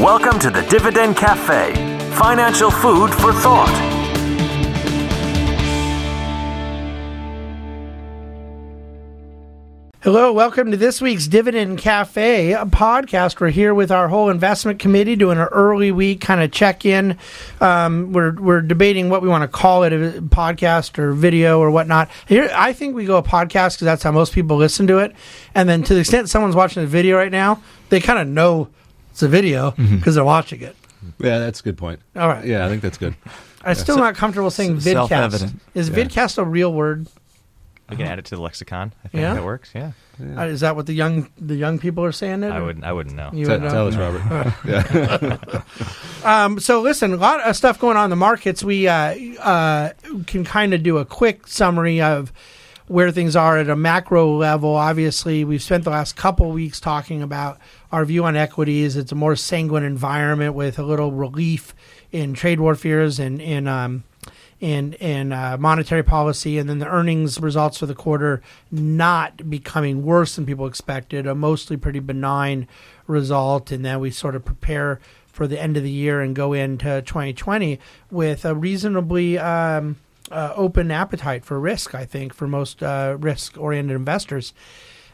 Welcome to the Dividend Cafe, financial food for thought. Hello, welcome to this week's Dividend Cafe podcast. We're here with our whole investment committee doing an early week kind of check in. Um, we're we're debating what we want to call it, a podcast or video or whatnot. Here, I think we go a podcast because that's how most people listen to it. And then to the extent someone's watching the video right now, they kind of know it's a video because they're watching it. Yeah, that's a good point. All right. Yeah, I think that's good. I'm still not comfortable saying s- vidcast. self-evident. Is Yeah. vidcast a real word? We can add it to the lexicon. I think Yeah? that works. Yeah, Uh, is that what the young the young people are saying? It I wouldn't. I wouldn't know. You Tell, would know? tell us, Robert. yeah. Um, so listen, a lot of stuff going on in the markets. We uh, uh, can kind of do a quick summary of where things are at a macro level. Obviously, we've spent the last couple weeks talking about our view on equities. It's a more sanguine environment with a little relief in trade war fears and in um, in in uh, monetary policy, and then the earnings results for the quarter not becoming worse than people expected. A mostly pretty benign result, and then we sort of prepare for the end of the year and go into 2020 with a reasonably um, uh, open appetite for risk. I think for most uh, risk-oriented investors.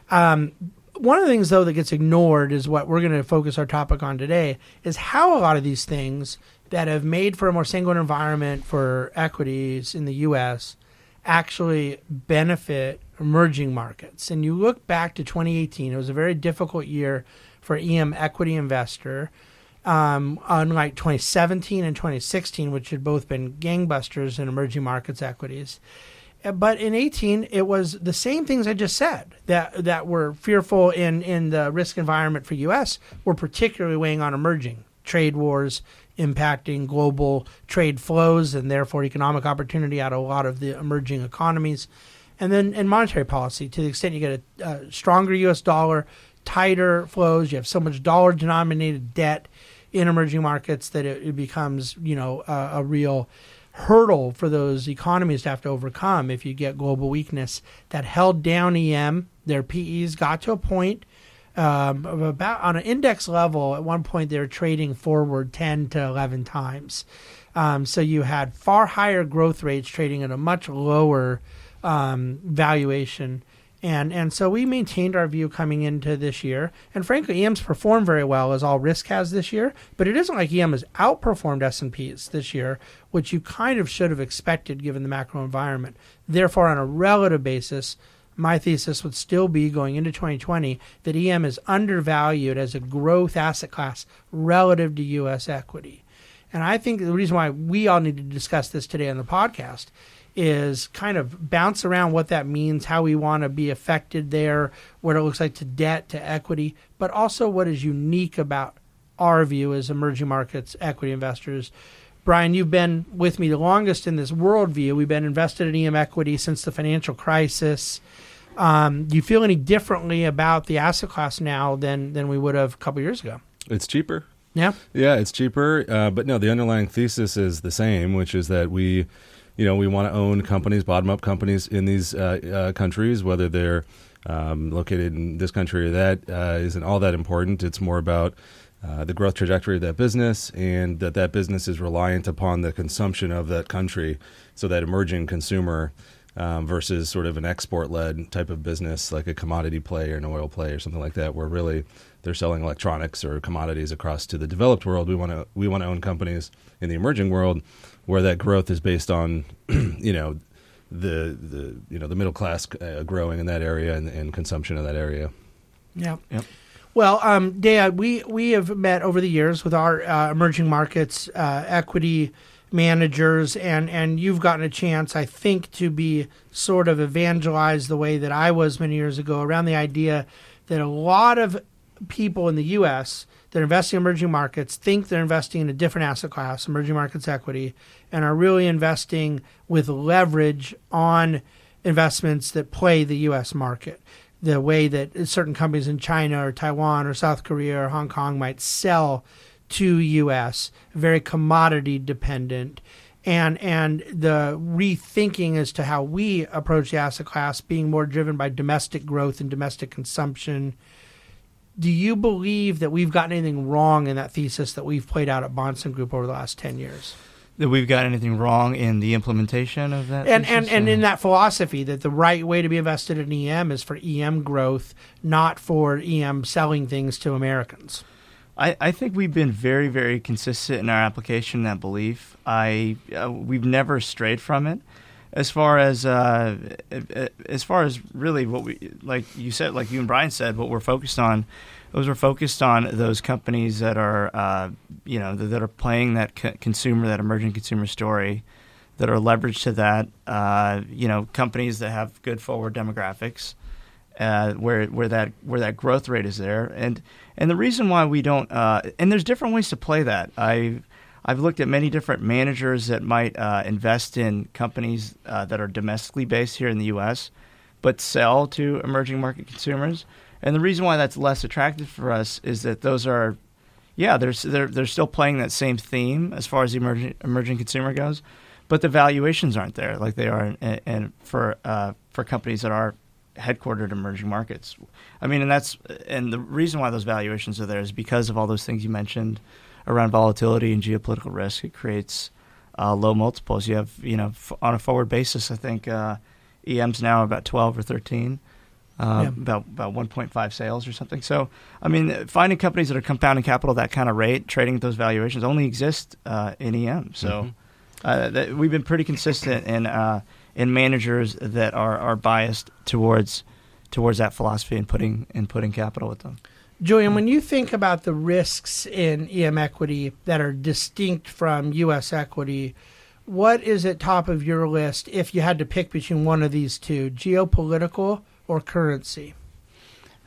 Um, one of the things, though, that gets ignored is what we're going to focus our topic on today is how a lot of these things that have made for a more sanguine environment for equities in the U.S. actually benefit emerging markets. And you look back to 2018, it was a very difficult year for EM equity investor. Um, unlike 2017 and 2016, which had both been gangbusters in emerging markets equities, Uh, but in 18 it was the same things i just said that that were fearful in in the risk environment for us were particularly weighing on emerging. Trade wars impacting global trade flows and therefore economic opportunity out of a lot of the emerging economies. And then in monetary policy to the extent you get a, a stronger us dollar tighter flows you have so much dollar denominated debt in emerging markets that it, it becomes you know a, a real hurdle for those economies to have to overcome if you get global weakness that held down EM. Their PEs got to a point um, of about on an index level. At one point, they were trading forward 10 to 11 times. Um, so you had far higher growth rates trading at a much lower um, valuation. And and so we maintained our view coming into this year. And frankly, EM's performed very well as all risk has this year. But it isn't like EM has outperformed S and P's this year, which you kind of should have expected given the macro environment. Therefore, on a relative basis, my thesis would still be going into 2020 that EM is undervalued as a growth asset class relative to U.S. equity. And I think the reason why we all need to discuss this today on the podcast is kind of bounce around what that means, how we want to be affected there, what it looks like to debt, to equity, but also what is unique about our view as emerging markets equity investors. Brian, you've been with me the longest in this worldview. We've been invested in EM equity since the financial crisis. Um, do you feel any differently about the asset class now than, than we would have a couple years ago? It's cheaper. Yeah. Yeah, it's cheaper. Uh, but no, the underlying thesis is the same, which is that we, you know, we want to own companies, bottom up companies in these uh, uh, countries, whether they're um, located in this country or that uh, isn't all that important. It's more about uh, the growth trajectory of that business and that that business is reliant upon the consumption of that country. So that emerging consumer um, versus sort of an export led type of business like a commodity play or an oil play or something like that, where really they're selling electronics or commodities across to the developed world. We want to we want to own companies in the emerging world where that growth is based on you know the the you know the middle class uh, growing in that area and, and consumption in that area. Yeah. Yep. Well, um, Dad, we we have met over the years with our uh, emerging markets uh, equity managers, and and you've gotten a chance, I think, to be sort of evangelized the way that I was many years ago around the idea that a lot of people in the U.S. that are investing in emerging markets think they're investing in a different asset class, emerging markets equity, and are really investing with leverage on investments that play the U.S. market the way that certain companies in China or Taiwan or South Korea or Hong Kong might sell to U.S. very commodity dependent, and and the rethinking as to how we approach the asset class being more driven by domestic growth and domestic consumption Do you believe that we've gotten anything wrong in that thesis that we've played out at Bahnsen Group over the last 10 years? That we've got anything wrong in the implementation of that? And, and, thesis, and or- in that philosophy that the right way to be invested in EM is for EM growth, not for EM selling things to Americans. I, I think we've been very, very consistent in our application and that belief. I uh, we've never strayed from it. As far as uh, as far as really what we like you said, like you and Brian said, what we're focused on, those we're focused on those companies that are uh, you know that, that are playing that consumer, that emerging consumer story, that are leveraged to that. Uh, you know, companies that have good forward demographics uh, where where that where that growth rate is there, and and the reason why we don't uh, and there's different ways to play that. I I've looked at many different managers that might uh, invest in companies uh, that are domestically based here in the U.S. but sell to emerging market consumers. And the reason why that's less attractive for us is that those are, yeah, they're they're they're still playing that same theme as far as the emerging emerging consumer goes, but the valuations aren't there like they are in, in, for uh, for companies that are headquartered in emerging markets. I mean, and that's and the reason why those valuations are there is because of all those things you mentioned around volatility and geopolitical risk. It creates uh, low multiples. You have you know f- on a forward basis, I think uh, EM's now about twelve or thirteen. Uh, Yeah. About about 1.5 sales or something. So, I mean, finding companies that are compounding capital at that kind of rate, trading at those valuations, only exist uh, in EM. So, uh, that, we've been pretty consistent in uh, in managers that are, are biased towards towards that philosophy and putting and putting capital with them. Julian, when you think about the risks in EM equity that are distinct from U.S. equity, what is at top of your list if you had to pick between one of these two, geopolitical or currency?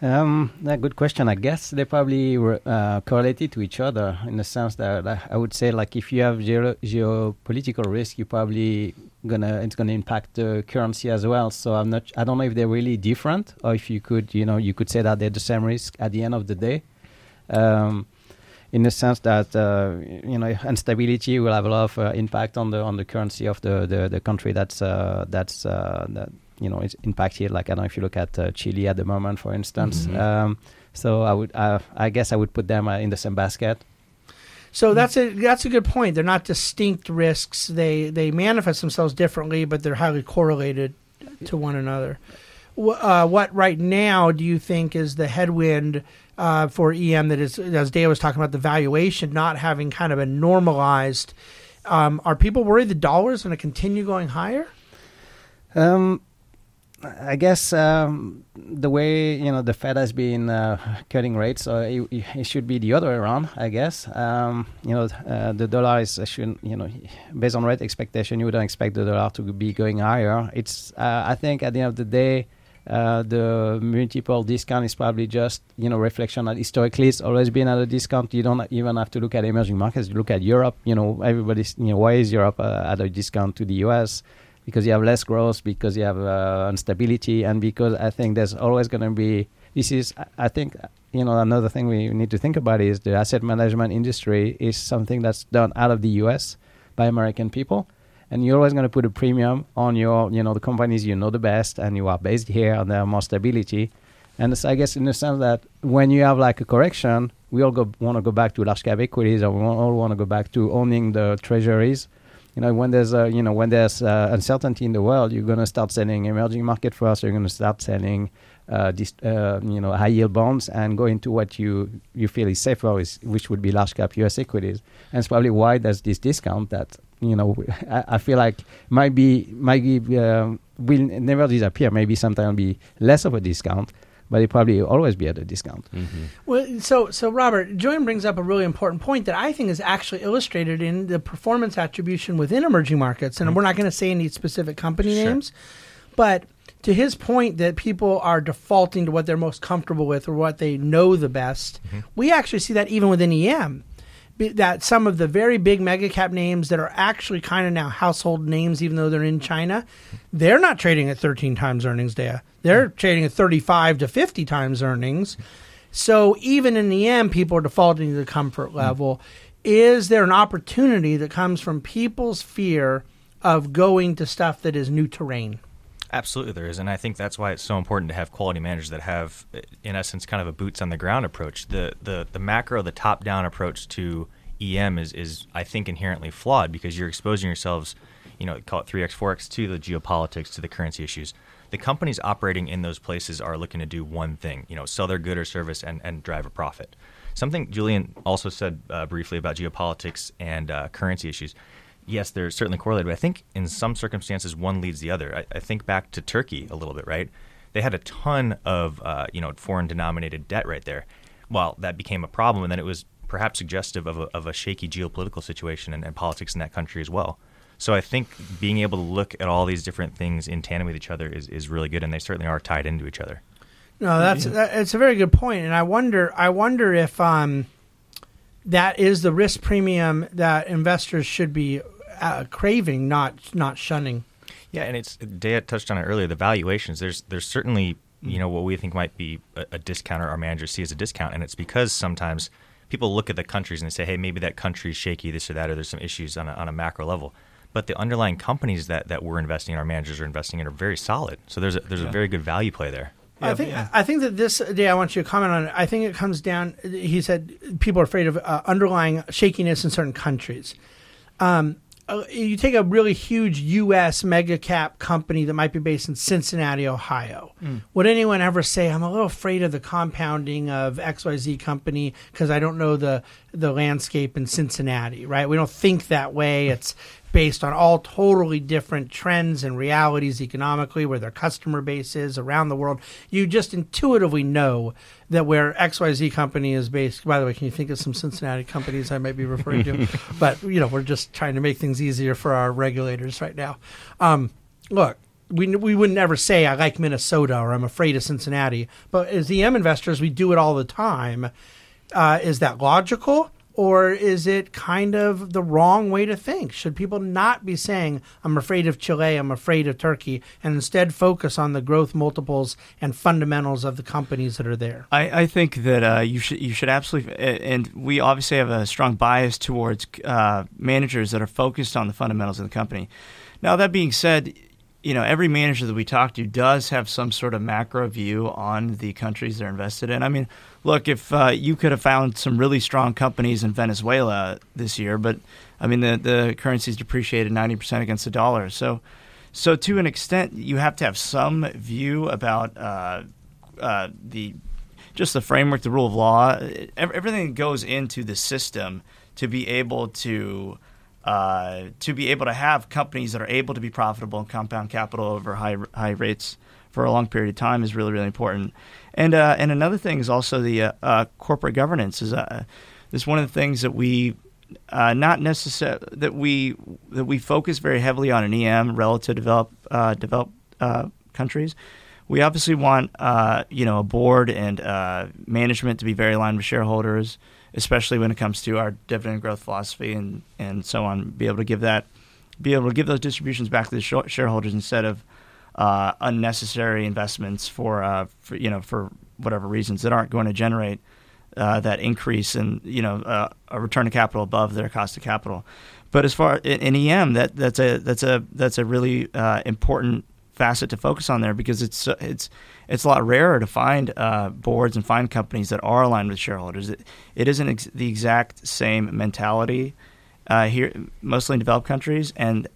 Um, a good question. I guess they probably were uh, correlated to each other in the sense that I, I would say, like, if you have geo- geopolitical risk, you probably gonna it's gonna impact the currency as well. So I'm not. I don't know if they're really different, or if you could, you know, you could say that they're the same risk at the end of the day. Um, in the sense that uh, you know instability will have a lot of uh, impact on the on the currency of the the, the country that's uh, that's uh, that you know is impacted. Like I don't know if you look at uh, Chile at the moment, for instance. Mm-hmm. Um, so I would uh, I guess I would put them uh, in the same basket. So that's a that's a good point. They're not distinct risks. They they manifest themselves differently, but they're highly correlated to one another. Uh, what right now do you think is the headwind uh, for EM that is, as Dave was talking about, the valuation not having kind of a normalized? Um, are people worried the dollar is going to continue going higher? Um, I guess um, the way you know the Fed has been uh, cutting rates, uh, it, it should be the other way around. I guess um, you know uh, the dollar is should you know based on rate expectation, you wouldn't expect the dollar to be going higher. It's uh, I think at the end of the day. Uh, the multiple discount is probably just you know reflection that historically it's always been at a discount. You don't even have to look at emerging markets. You look at Europe. You know everybody's you know why is Europe uh, at a discount to the U.S because you have less growth, because you have uh, instability, and because I think there's always going to be. This is, I- think, you know, another thing we need to think about is the asset management industry is something that's done out of the U.S. by American people, and you're always going to put a premium on your, you know, the companies you know the best, and you are based here, and there are more stability. And I guess in the sense that when you have like a correction, we all go want to go back to large cap equities, or we all want to go back to owning the treasuries you know when there's uh, you know when there's uh, uncertainty in the world you're going to start selling emerging market first you're going to start selling uh, this, uh, you know high yield bonds and go into what you you feel is safer is, which would be large cap US equities. And it's probably why there's this discount that you know I, I feel like might be might be um, will never disappear. Maybe sometimes be less of a discount but it probably always be at a discount mm-hmm. Well, so so Robert, Julian brings up a really important point that I think is actually illustrated in the performance attribution within emerging markets, and mm-hmm. we're not going to say any specific company Sure. names, but to his point that people are defaulting to what they're most comfortable with or what they know the best, mm-hmm. we actually see that even within EM. That some of the very big mega cap names that are actually kind of now household names, even though they're in China, they're not trading at 13 times earnings, Dea. They're trading at 35 to 50 times earnings. So even in the end, people are defaulting to the comfort level. Is there an opportunity that comes from people's fear of going to stuff that is new terrain? Absolutely, there is, and I think that's why it's so important to have quality managers that have, in essence, kind of a boots on the ground approach. The the the macro, the top down approach to EM is is I think inherently flawed because you're exposing yourselves, you know, call it three x, four x to the geopolitics, to the currency issues. The companies operating in those places are looking to do one thing, you know, sell their good or service and and drive a profit. Something Julian also said uh, briefly about geopolitics and uh, currency issues yes, they're certainly correlated, but I think in some circumstances one leads the other. I, I think back to Turkey a little bit, right? They had a ton of uh, you know foreign denominated debt right there. Well, that became a problem, and then it was perhaps suggestive of a, of a shaky geopolitical situation and, and politics in that country as well. So I think being able to look at all these different things in tandem with each other is, is really good, and they certainly are tied into each other. No, that's that, it's a very good point, and I wonder I wonder if um, that is the risk premium that investors should be uh, craving, not not shunning. Yeah, and it's Dea touched on it earlier. The valuations. There's there's certainly you know what we think might be a, a discount or our managers see as a discount, and it's because sometimes people look at the countries and they say, hey, maybe that country's shaky, this or that, or there's some issues on a, on a macro level. But the underlying companies that, that we're investing in, our managers are investing in, are very solid. So there's a, there's yeah. a very good value play there. I think yeah. I think that this day I want you to comment on it. I think it comes down. He said people are afraid of uh, underlying shakiness in certain countries. Um, uh, you take a really huge U.S. mega cap company that might be based in Cincinnati, Ohio. Mm. Would anyone ever say, "I'm a little afraid of the compounding of X Y Z company because I don't know the the landscape in Cincinnati"? Right? We don't think that way. It's based on all totally different trends and realities economically, where their customer base is around the world. You just intuitively know that where XYZ company is based. By the way, can you think of some Cincinnati companies I might be referring to? but, you know, we're just trying to make things easier for our regulators right now. Um, look, we, we would never say I like Minnesota or I'm afraid of Cincinnati, but as EM investors, we do it all the time. Uh, is that logical? Or is it kind of the wrong way to think? Should people not be saying, I'm afraid of Chile, I'm afraid of Turkey, and instead focus on the growth multiples and fundamentals of the companies that are there? I, I think that uh, you should you should absolutely, and we obviously have a strong bias towards uh, managers that are focused on the fundamentals of the company. Now, that being said, you know, every manager that we talk to does have some sort of macro view on the countries they're invested in. I mean, look, if uh, you could have found some really strong companies in Venezuela this year, but I mean, the the currency's depreciated ninety percent against the dollar, so so to an extent, you have to have some view about uh, uh, the just the framework, the rule of law, everything goes into the system to be able to uh, to be able to have companies that are able to be profitable and compound capital over high high rates for a long period of time is really really important. And uh, and another thing is also the uh, uh corporate governance is uh, is one of the things that we not necessarily that we that we focus very heavily on an EM relative to develop developed countries. We obviously want you know a board and management to be very aligned with shareholders especially when it comes to our dividend growth philosophy and, and so on, be able to give that, be able to give those distributions back to the shareholders instead of uh, unnecessary investments for, uh, for, you know, for whatever reasons that aren't going to generate uh, that increase in, you know, uh, a return of capital above their cost of capital. But as far in, EM, that that's a that's a that's a really uh, important facet to focus on there because it's it's it's a lot rarer to find uh, boards and find companies that are aligned with shareholders. It, it isn't ex- the exact same mentality uh, here, mostly in developed countries, and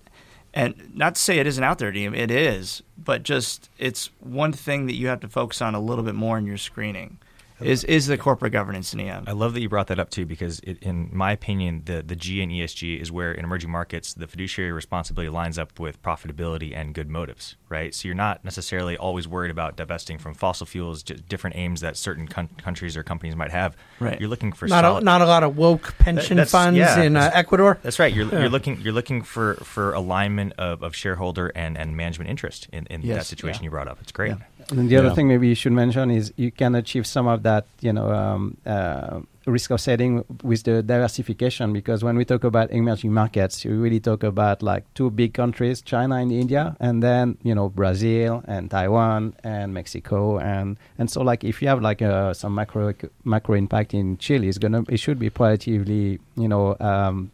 and not to say it isn't out there, DM, it is, but just it's one thing that you have to focus on a little bit more in your screening is is the corporate governance in EM. I love that you brought that up too, because it, in my opinion, the the G in ESG is where in emerging markets the fiduciary responsibility lines up with profitability and good motives, right? So you're not necessarily always worried about divesting from fossil fuels, different aims that certain con- countries or companies might have. Right. You're looking for not solid, a, not a lot of woke pension that, funds yeah, in uh, Ecuador. That's right. You're, yeah. you're looking you're looking for for alignment of, of shareholder and, and management interest in, in yes, that situation yeah. you brought up. It's great. And the other thing maybe you should mention is you can achieve some of that, you know, um, uh, risk offsetting with the diversification because when we talk about emerging markets, you really talk about like two big countries, China and India, and then you know Brazil and Taiwan and Mexico, and and so like if you have like uh, some macro macro impact in Chile, it's gonna it should be relatively you know. Um,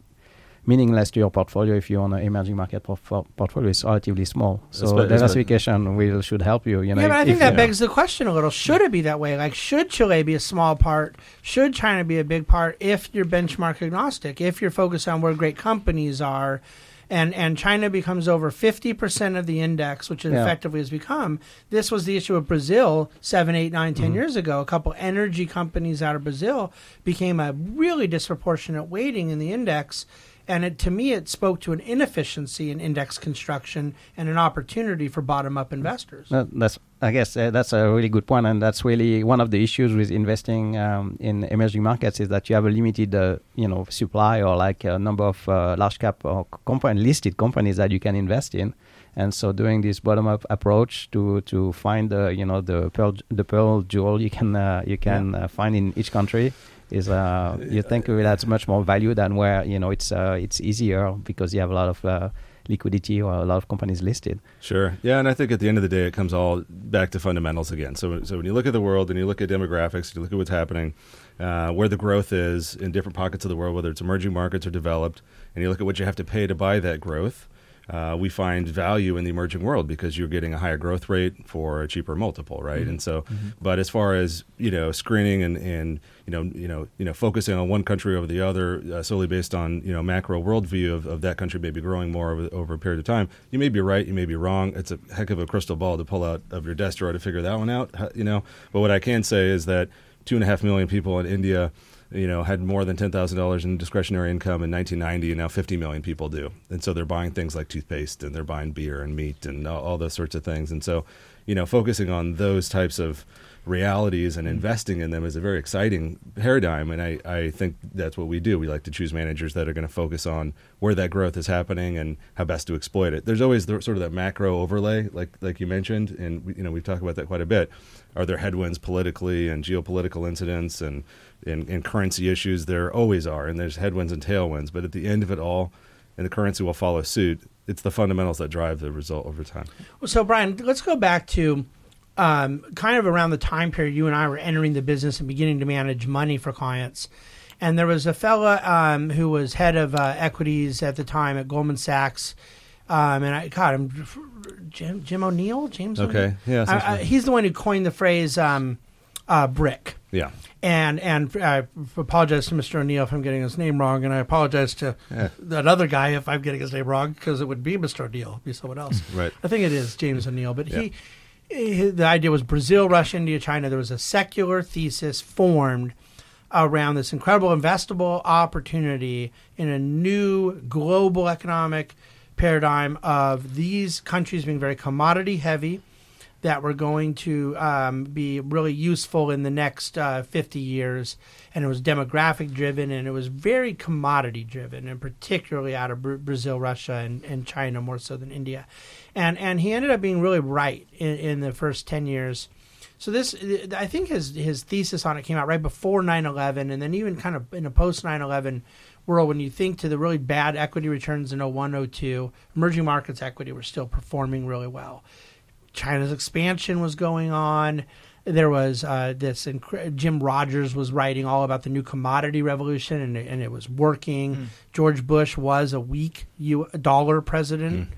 meaningless to your portfolio if you own an emerging market porf- portfolio. It's relatively small. So Espe- espe- diversification will should help you. You know, yeah, but I think if that you- begs the question a little. Should it be that way? Like, should Chile be a small part? Should China be a big part if you're benchmark agnostic? If you're focused on where great companies are, and and China becomes over fifty percent of the index, which it Yeah. effectively has become. This was the issue of Brazil seven, eight, nine, Mm-hmm. ten years ago. A couple energy companies out of Brazil became a really disproportionate weighting in the index. And it, to me, it spoke to an inefficiency in index construction and an opportunity for bottom-up investors. That, that's I guess uh, that's a really good point, and that's really one of the issues with investing um, in emerging markets is that you have a limited, uh, you know, supply or like a number of uh, large cap or company listed companies that you can invest in, and so doing this bottom up approach to to find the you know the pearl the pearl jewel you can uh, you can uh, find in each country is uh, you think it adds much more value than where you know it's uh, it's easier because you have a lot of uh, liquidity or a lot of companies listed. Sure. Yeah, and I think at the end of the day, it comes all back to fundamentals again. So, so when you look at the world and you look at demographics, you look at what's happening, uh, where the growth is in different pockets of the world, whether it's emerging markets or developed, and you look at what you have to pay to buy that growth. Uh, we find value in the emerging world because you're getting a higher growth rate for a cheaper multiple, right? And so, but as far as you know, screening and, and you know, you know, you know, focusing on one country over the other uh, solely based on you know macro worldview of, of that country maybe growing more over, over a period of time, you may be right, you may be wrong. It's a heck of a crystal ball to pull out of your desk drawer to figure that one out, you know. But what I can say is that two and a half million people in India you know, had more than ten thousand dollars in discretionary income in 1990, and now 50 million people do. And so they're buying things like toothpaste, and they're buying beer and meat, and all, all those sorts of things. And so, you know, focusing on those types of realities and mm-hmm. investing in them is a very exciting paradigm. And I, I think that's what we do. We like to choose managers that are going to focus on where that growth is happening and how best to exploit it. There's always the, sort of that macro overlay, like like you mentioned, and we, you know we've talked about that quite a bit. Are there headwinds politically and geopolitical incidents and and, and currency issues? There always are, and there's headwinds and tailwinds. But at the end of it all, and the currency will follow suit. It's the fundamentals that drive the result over time. So, Brian, let's go back to um, kind of around the time period you and I were entering the business and beginning to manage money for clients. And there was a fella um, who was head of uh, equities at the time at Goldman Sachs. Um, and I caught him, Jim, Jim O'Neill, James. Okay. O'Neill? Yeah, I, I, he's the one who coined the phrase um, uh, "BRIC." Yeah. And and I apologize to Mr. O'Neill if I'm getting his name wrong, and I apologize to Yeah. that other guy if I'm getting his name wrong because it would be Mr. O'Neill, be someone else. Right. I think it is James O'Neill, but he, he, the idea was Brazil, Russia, India, China. There was a secular thesis formed around this incredible investable opportunity in a new global economic paradigm of these countries being very commodity heavy that were going to um, be really useful in the next uh, 50 years. And it was demographic driven and it was very commodity driven, and particularly out of Br- Brazil, Russia, and, and China more so than India. And, and he ended up being really right in, in the first 10 years. So this, I think his his thesis on it came out right before 9/11, and then even kind of in a post 9/11 world, when you think to the really bad equity returns in 01, 02, emerging markets equity were still performing really well. China's expansion was going on. There was uh, this inc- Jim Rogers was writing all about the new commodity revolution, and, it- and it was working. George Bush was a weak U- dollar president.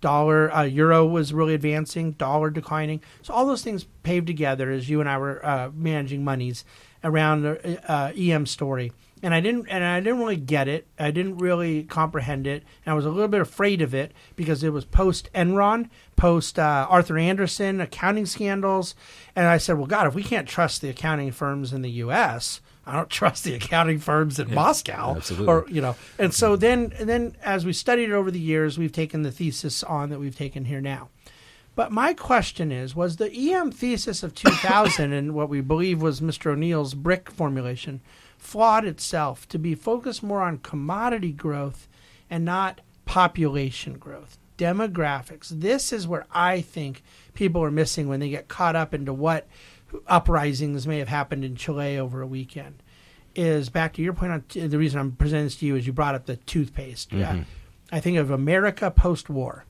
Dollar uh, euro was really advancing, dollar declining. So all those things paved together as you and I were uh, managing monies around the uh, EM story. And I didn't, and I didn't really get it. I didn't really comprehend it, and I was a little bit afraid of it because it was post Enron, post uh, Arthur Andersen accounting scandals, and I said, "Well, God, if we can't trust the accounting firms in the U.S., I don't trust the accounting firms in Moscow, absolutely. or you know." And so then, and then as we studied it over the years, we've taken the thesis on that we've taken here now. But my question is was the EM thesis of 2000 and what we believe was Mr. O'Neill's BRIC formulation flawed itself to be focused more on commodity growth and not population growth? Demographics. This is where I think people are missing when they get caught up into what uprisings may have happened in Chile over a weekend. Is back to your point on t- the reason I'm presenting this to you is you brought up the toothpaste. Yeah. Mm-hmm. I think of America post war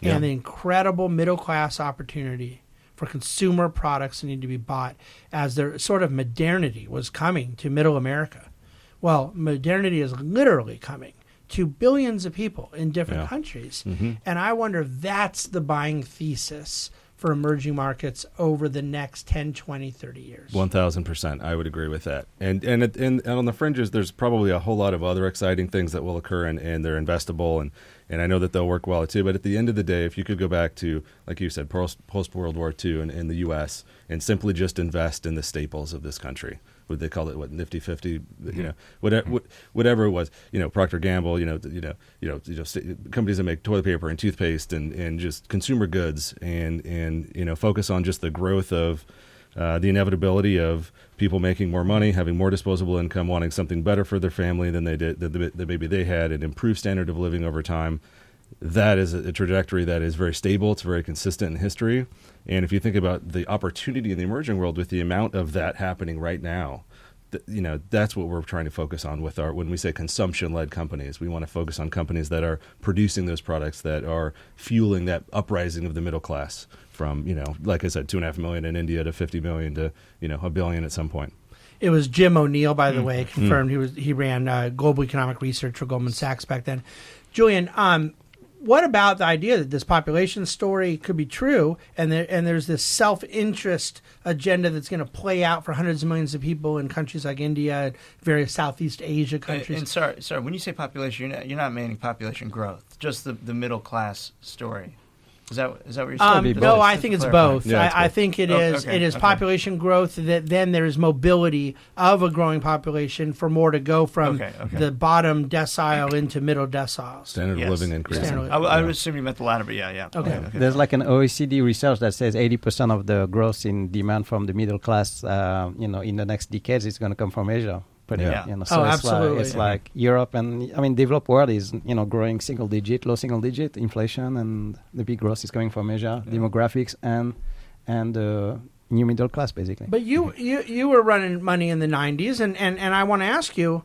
Yeah. and the incredible middle class opportunity for consumer products that need to be bought as their sort of modernity was coming to middle America. Well, modernity is literally coming to billions of people in different Yeah. countries. Mhm. And I wonder if that's the buying thesis for emerging markets over the next 10, 20, 30 years. One thousand percent, I would agree with that. And and, it, and and on the fringes, there's probably a whole lot of other exciting things that will occur, and, and they're investable, and and I know that they'll work well too. But at the end of the day, if you could go back to like you said, post post World War II in, in the U.S. and simply just invest in the staples of this country, would they call it what Nifty Fifty? You know, whatever whatever it was. You know, Procter Gamble. You know, you know, you know, you know, companies that make toilet paper and toothpaste and and just consumer goods, and and you know, focus on just the growth of uh, the inevitability of people making more money, having more disposable income, wanting something better for their family than they did, that, maybe they had, an improved standard of living over time. That is a, a trajectory that is very stable. It's very consistent in history. And if you think about the opportunity in the emerging world with the amount of that happening right now, th- you know that's what we're trying to focus on with our when we say consumption-led companies. We want to focus on companies that are producing those products that are fueling that uprising of the middle class from you know, like I said, two and a half million in India to fifty million to you know a billion at some point. It was Jim O'Neill, by the Mm. way, confirmed. He was he ran uh, global economic research for Goldman Sachs back then. Julian, um, what about the idea that this population story could be true, and there, and there's this self interest agenda that's going to play out for hundreds of millions of people in countries like India and various Southeast Asia And, countries? and sorry, sorry. When you say population, you're not, you're not meaning population growth, just the, the middle class story. Is that is that what you're saying? Um, no. I think it's both. Yeah, it's I, I think it Oh, is. okay, it is okay. population growth that then there is mobility of a growing population for more to go from Okay, okay. the bottom decile into middle deciles. Standard Yes. of living increasing. Standard I, I would assume you meant the latter, but yeah, yeah. Okay. There's like an OECD research that says 80% of the growth in demand from the middle class, uh, you know, in the next decades is going to come from Asia. Pretty, Yeah. you know, Oh, it's absolutely. Like, it's like Europe and I mean, developed world is you know growing single digit, low single digit inflation, and the big growth is coming from Asia, demographics and and uh, new middle class basically. But you, you, you were running money in the '90s, and, and, and I want to ask you,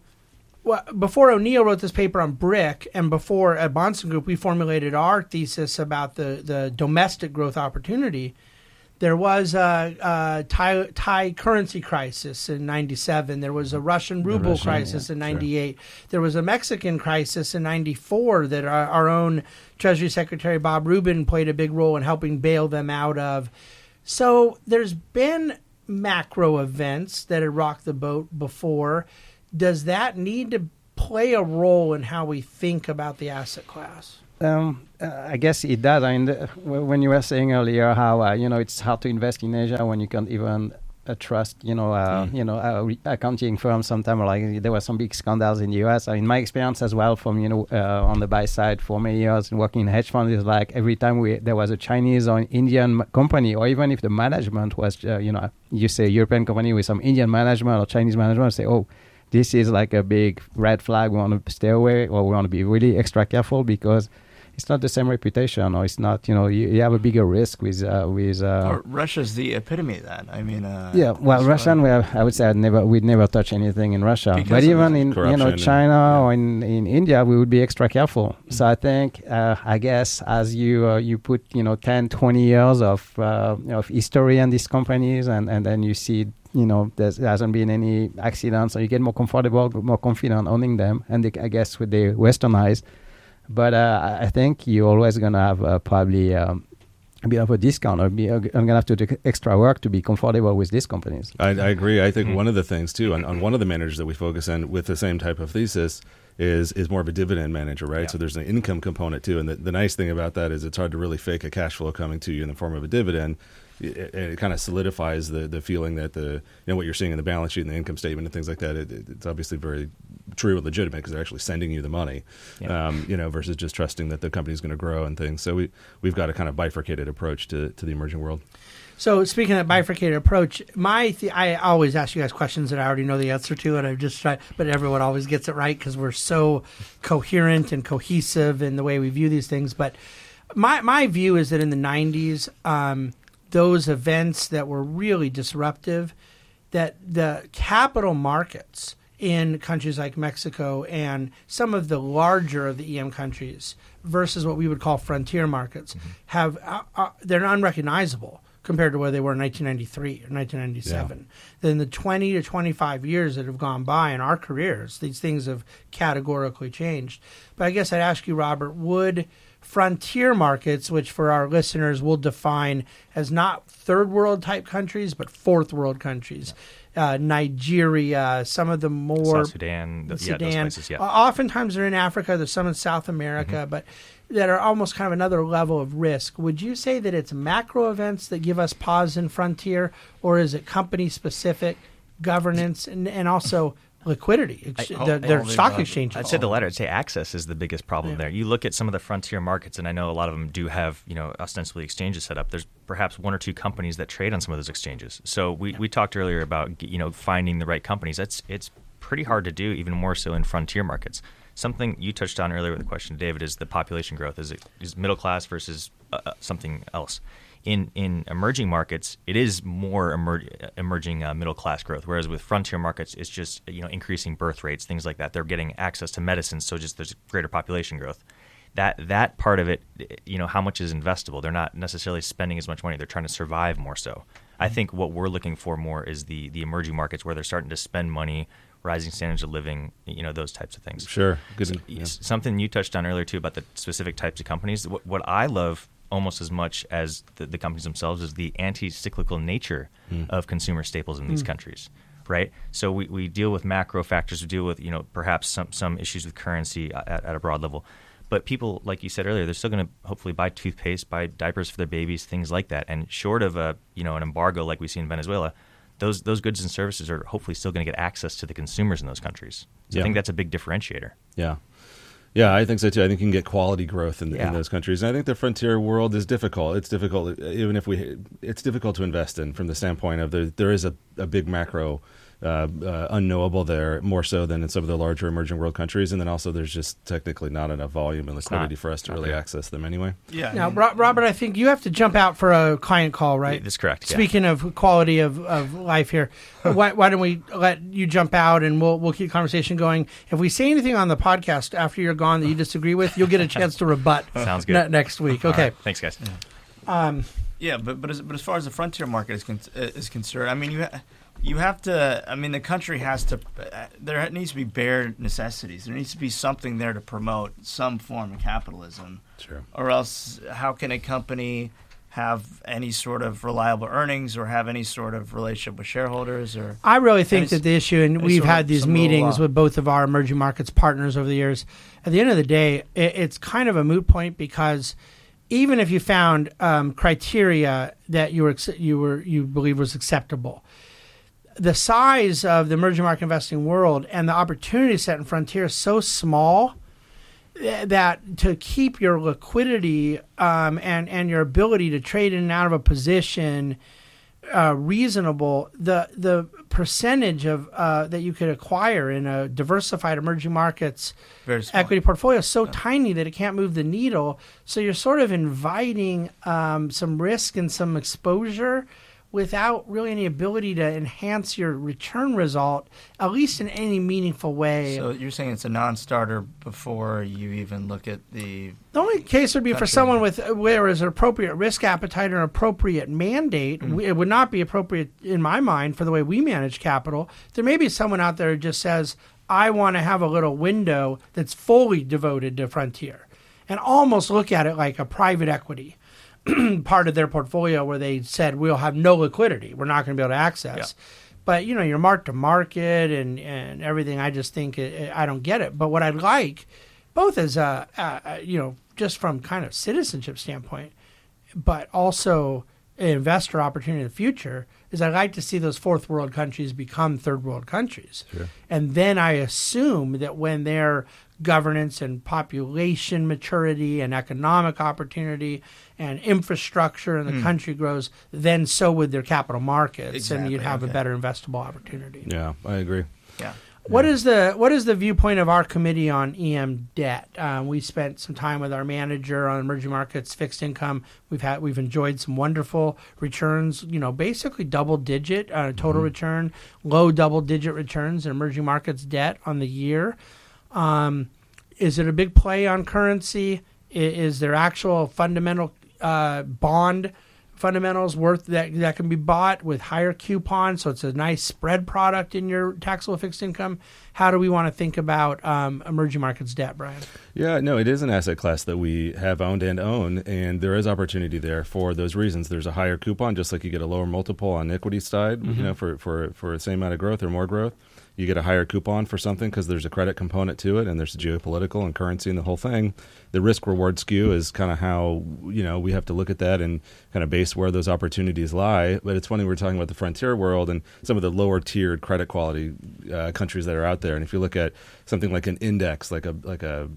well, before O'Neill wrote this paper on BRIC, and before at Bahnsen Group we formulated our thesis about the, the domestic growth opportunity. There was a, a Thai, Thai currency crisis in '97. There was a Russian ruble Russian, crisis yeah, in sure. '98. There was a Mexican crisis in '94 that our, our own Treasury Secretary Bob Rubin played a big role in helping bail them out of. So there's been macro events that had rocked the boat before. Does that need to play a role in how we think about the asset class? Um, uh, I guess it does. I mean, the, when you were saying earlier how uh, you know it's hard to invest in Asia when you can't even uh, trust, you know, uh, you know, uh, accounting firms. Sometimes like there were some big scandals in the U.S. I mean, my experience as well from you know uh, on the buy side for many years working in hedge funds is like every time we there was a Chinese or Indian company, or even if the management was, uh, you know, you say European company with some Indian management or Chinese management, say, oh. This is like a big red flag. We want to stay away, or we want to be really extra careful because it's not the same reputation, or it's not. You know, you, you have a bigger risk with uh, with. Uh, Or Russia's the epitome of that. I mean, uh, yeah, well, as Russian, we have, I would say I'd never, we'd never touch anything in Russia. Because but even in you corruption know and- China yeah. or in, in India, we would be extra careful. So I think, uh, I guess, as you uh, you put you know 10, 20 years of uh, of history in these companies, and, and then you see you know there's, there hasn't been any accidents, so you get more comfortable, more confident owning them, and they, I guess with the westernized. But uh, I I think you're always gonna have uh, probably. Um, a bit of a discount, or be, I'm gonna have to do extra work to be comfortable with these companies. I, I agree. I Mm-hmm. think one of the things too, on, on one of the managers that we focus on with the same type of thesis is is more of a dividend manager, right? Yeah. So there's an income component too, and the, the nice thing about that is it's hard to really fake a cash flow coming to you in the form of a dividend. It, it kind of solidifies the the feeling that the you know what you're seeing in the balance sheet and the income statement and things like that. It, it- it's obviously very true and legitimate because they're actually sending you the money, Yeah. um, you know, versus just trusting that the company's going to grow and things. So we we've got a kind of bifurcated approach to to the emerging world. So speaking of bifurcated approach, my the- I always ask you guys questions that I already know the answer to, and I've just try, but everyone always gets it right because we're so coherent and cohesive in the way we view these things. But my my view is that in the '90s, um, those events that were really disruptive, that the capital markets in countries like Mexico and some of the larger of the EM countries versus what we would call frontier markets have uh, uh, they're unrecognizable compared to where they were in 1993 or 1997. Then the 20 to 25 years that have gone by in our careers, these things have categorically changed. But I guess I'd ask you, Robert, would frontier markets, which for our listeners we'll define as not third world type countries, but fourth world countries, uh, Nigeria, some of the more South Sudan, th- yeah, Sudan. those places, yeah. Oftentimes they're in Africa. There's some in South America, Mm-hmm. but that are almost kind of another level of risk. Would you say that it's macro events that give us pause in frontier, or is it company specific governance and, and also liquidity? Ex- I- the, their stock above. exchanges. I'd say the latter. I'd say access is the biggest problem Yeah. there. You look at some of the frontier markets, and I know a lot of them do have, you know, ostensibly exchanges set up. There's perhaps one or two companies that trade on some of those exchanges. So we, we talked earlier about, you know, finding the right companies. That's it's pretty hard to do, even more so in frontier markets. Something you touched on earlier with the question, David, is the population growth. Is it is middle class versus uh, uh, something else? In in emerging markets, it is more emer- emerging uh, middle class growth. Whereas with frontier markets, it's just you know increasing birth rates, things like that. They're getting access to medicines, so just there's greater population growth. That that part of it, you know, how much is investable? They're not necessarily spending as much money. They're trying to survive more so. I think what we're looking for more is the the emerging markets where they're starting to spend money, rising standards of living, you know, those types of things. Sure. Good. So, yeah. Something you touched on earlier too about the specific types of companies. What, what I love almost as much as the, the companies themselves is the anti-cyclical nature hmm. of consumer staples in these hmm. countries. Right, so we, we deal with macro factors. We deal with you know perhaps some some issues with currency at, at a broad level, but people like you said earlier, they're still going to hopefully buy toothpaste, buy diapers for their babies, things like that. And short of a you know an embargo like we see in Venezuela, those those goods and services are hopefully still going to get access to the consumers in those countries. So Yeah. I think that's a big differentiator. Yeah. Yeah, I think so too. I think you can get quality growth in, Yeah. in those countries. And I think the frontier world is difficult. It's difficult, even if we, it's difficult to invest in from the standpoint of there, there is a, a big macro uh, uh, unknowable there, more so than in some of the larger emerging world countries. And then also there's just technically not enough volume and not. liquidity for us to Not really there. access them anyway. Yeah. I now, mean, Robert, I think you have to jump out for a client call, right? That's correct. yeah. Speaking of quality of, of life here, why, why don't we let you jump out and we'll we'll keep the conversation going. If we say anything on the podcast after you're gone that you disagree with, you'll get a chance to rebut. Sounds good. ne- next week. Okay. right. Thanks, guys. Yeah, but but as, but as far as the frontier market is con- uh, is concerned, I mean you ha- you have to. I mean the country has to. Uh, there needs to be bare necessities. There needs to be something there to promote some form of capitalism, Sure. or else how can a company have any sort of reliable earnings or have any sort of relationship with shareholders or I really think Any that the issue, and we've sort of- had these meetings uh, with both of our emerging markets partners over the years. At the end of the day, it, it's kind of a moot point because even if you found um, criteria that you were you were you believe was acceptable, the size of the emerging market investing world and the opportunity set in frontier is so small that to keep your liquidity um, and and your ability to trade in and out of a position uh, reasonable, the the percentage of uh, that you could acquire in a diversified emerging markets equity portfolio is so tiny that it can't move the needle. So you're sort of inviting um, some risk and some exposure without really any ability to enhance your return result, at least in any meaningful way. So you're saying it's a non-starter before you even look at the The only case would be for someone with where is an appropriate risk appetite or an appropriate mandate. Mm-hmm. It would not be appropriate in my mind for the way we manage capital. There may be someone out there who just says, "I want to have a little window that's fully devoted to frontier," and almost look at it like a private equity part of their portfolio, where they said, "We'll have no liquidity. We're not going to be able to access." But you know, your mark to market and and everything. I just think it, I don't get it. But what I'd like both as a, a, you know just from kind of citizenship standpoint, but also an investor opportunity in the future is I'd like to see those fourth world countries become third world countries, and then I assume that when their governance and population maturity and economic opportunity and infrastructure in the country grows, then so would their capital markets, and you'd Exactly, have a better investable opportunity. Yeah, I agree. yeah. What is the what is the viewpoint of our committee on EM debt? Um, we spent some time with our manager on emerging markets, fixed income. We've had we've enjoyed some wonderful returns. You know, basically double digit uh, total return, low double digit returns in emerging markets debt on the year. Um, is it a big play on currency? I- Is there actual fundamental uh, bond fundamentals worth that that can be bought with higher coupons, so it's a nice spread product in your taxable fixed income. How do we want to think about um, emerging markets debt, Brian? Yeah, no, it is an asset class that we have owned and own, and there is opportunity there for those reasons. There's a higher coupon, just like you get a lower multiple on equity side, you know, for, for, for the same amount of growth or more growth. You get a higher coupon for something because there's a credit component to it, and there's geopolitical and currency and the whole thing. The risk reward skew is kind of how you know we have to look at that and kind of base where those opportunities lie. But it's funny we're talking about the frontier world and some of the lower tiered credit quality uh, countries that are out there. And if you look at something like an index, like a like a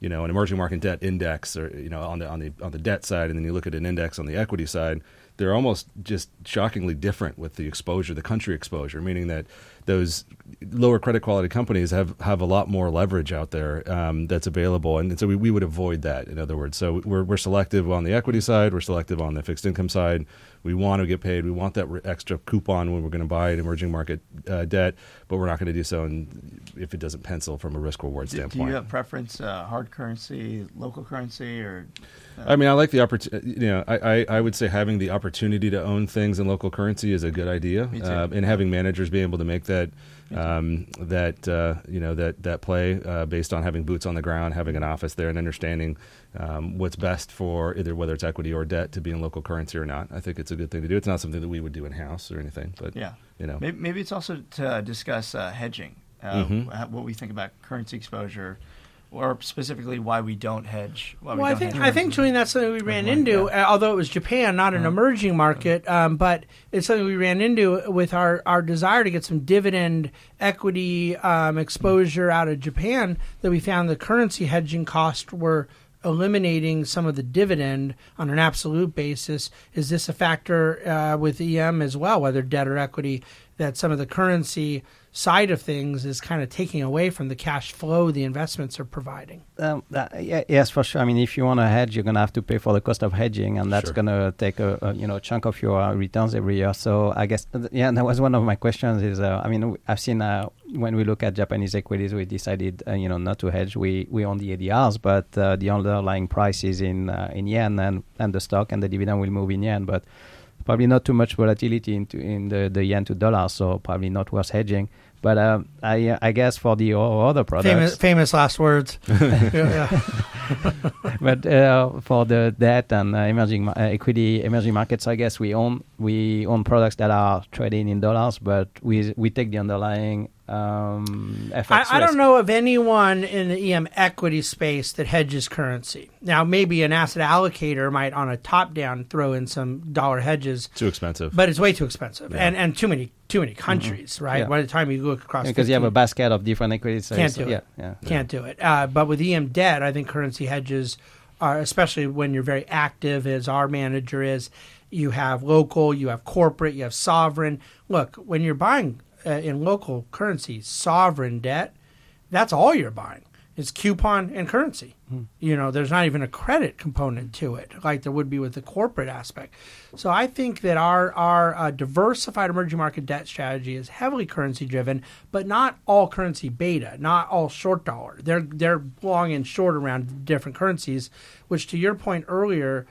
you know an emerging market debt index, or you know on the on the on the debt side, and then you look at an index on the equity side, they're almost just shockingly different with the exposure, the country exposure, meaning that those lower credit quality companies have, have a lot more leverage out there um, that's available. And so we, we would avoid that, in other words. So we're, we're selective on the equity side, we're selective on the fixed income side. We want to get paid. We want that extra coupon when we're going to buy an emerging market uh, debt, but we're not going to do so in, if it doesn't pencil from a risk reward standpoint. do you have preference, uh, hard currency, local currency, or I mean, I like the opportunity. You know, I, I, I would say having the opportunity to own things in local currency is a good idea, uh, and having managers be able to make that um, that uh, you know that that play uh, based on having boots on the ground, having an office there, and understanding um, what's best for either whether it's equity or debt to be in local currency or not. I think it's a good thing to do. It's not something that we would do in house or anything, but yeah? You know, Maybe, maybe it's also to uh, discuss uh, hedging, uh, Mhm. what we think about currency exposure, or specifically why we don't hedge. Why we Well, I don't think hedge I think currency. Julian, that's something we ran Right, into. yeah. uh, Although it was Japan, not an Uh-huh. emerging market, um, but it's something we ran into with our, our desire to get some dividend equity um, exposure out of Japan. That we found the currency hedging costs were eliminating some of the dividend on an absolute basis. Is this a factor uh, with EM as well, whether debt or equity? That some of the currency side of things is kind of taking away from the cash flow the investments are providing. Um, that, yeah, yes, for sure. I mean, if you want to hedge, you're going to have to pay for the cost of hedging, and that's Sure. going to take a, a you know chunk of your uh, returns every year. So I guess th- yeah, that was one of my questions. Is uh, I mean, w- I've seen uh, when we look at Japanese equities, we decided uh, you know not to hedge. We we own the ADRs, but uh, the underlying price is in uh, in yen, and and the stock and the dividend will move in yen, but probably not too much volatility into in the, the yen to dollar, so probably not worth hedging. But um, I I guess for the other products, Famous, famous last words. yeah, yeah. but uh, for the debt and uh, emerging uh, equity emerging markets, I guess we own we own products that are trading in dollars, but we we take the underlying um, FX I, I don't know of anyone in the EM equity space that hedges currency. Now, maybe an asset allocator might, on a top down, throw in some dollar hedges, too expensive. but it's way too expensive Yeah. and, and too many too many countries, right? Yeah. By the time you look across, because you have a basket of different equities. so Can't do yeah, it. Yeah, can't do it. Uh, but with EM debt, I think currency hedges are, especially when you're very active, as our manager is. You have local, you have corporate, you have sovereign. Look, when you're buying uh, in local currency, sovereign debt, that's all you're buying. It's coupon and currency. You know, there's not even a credit component to it, like there would be with the corporate aspect. So I think that our our uh, diversified emerging market debt strategy is heavily currency driven, but not all currency beta, not all short dollar. They're they're long and short around different currencies, which to your point earlier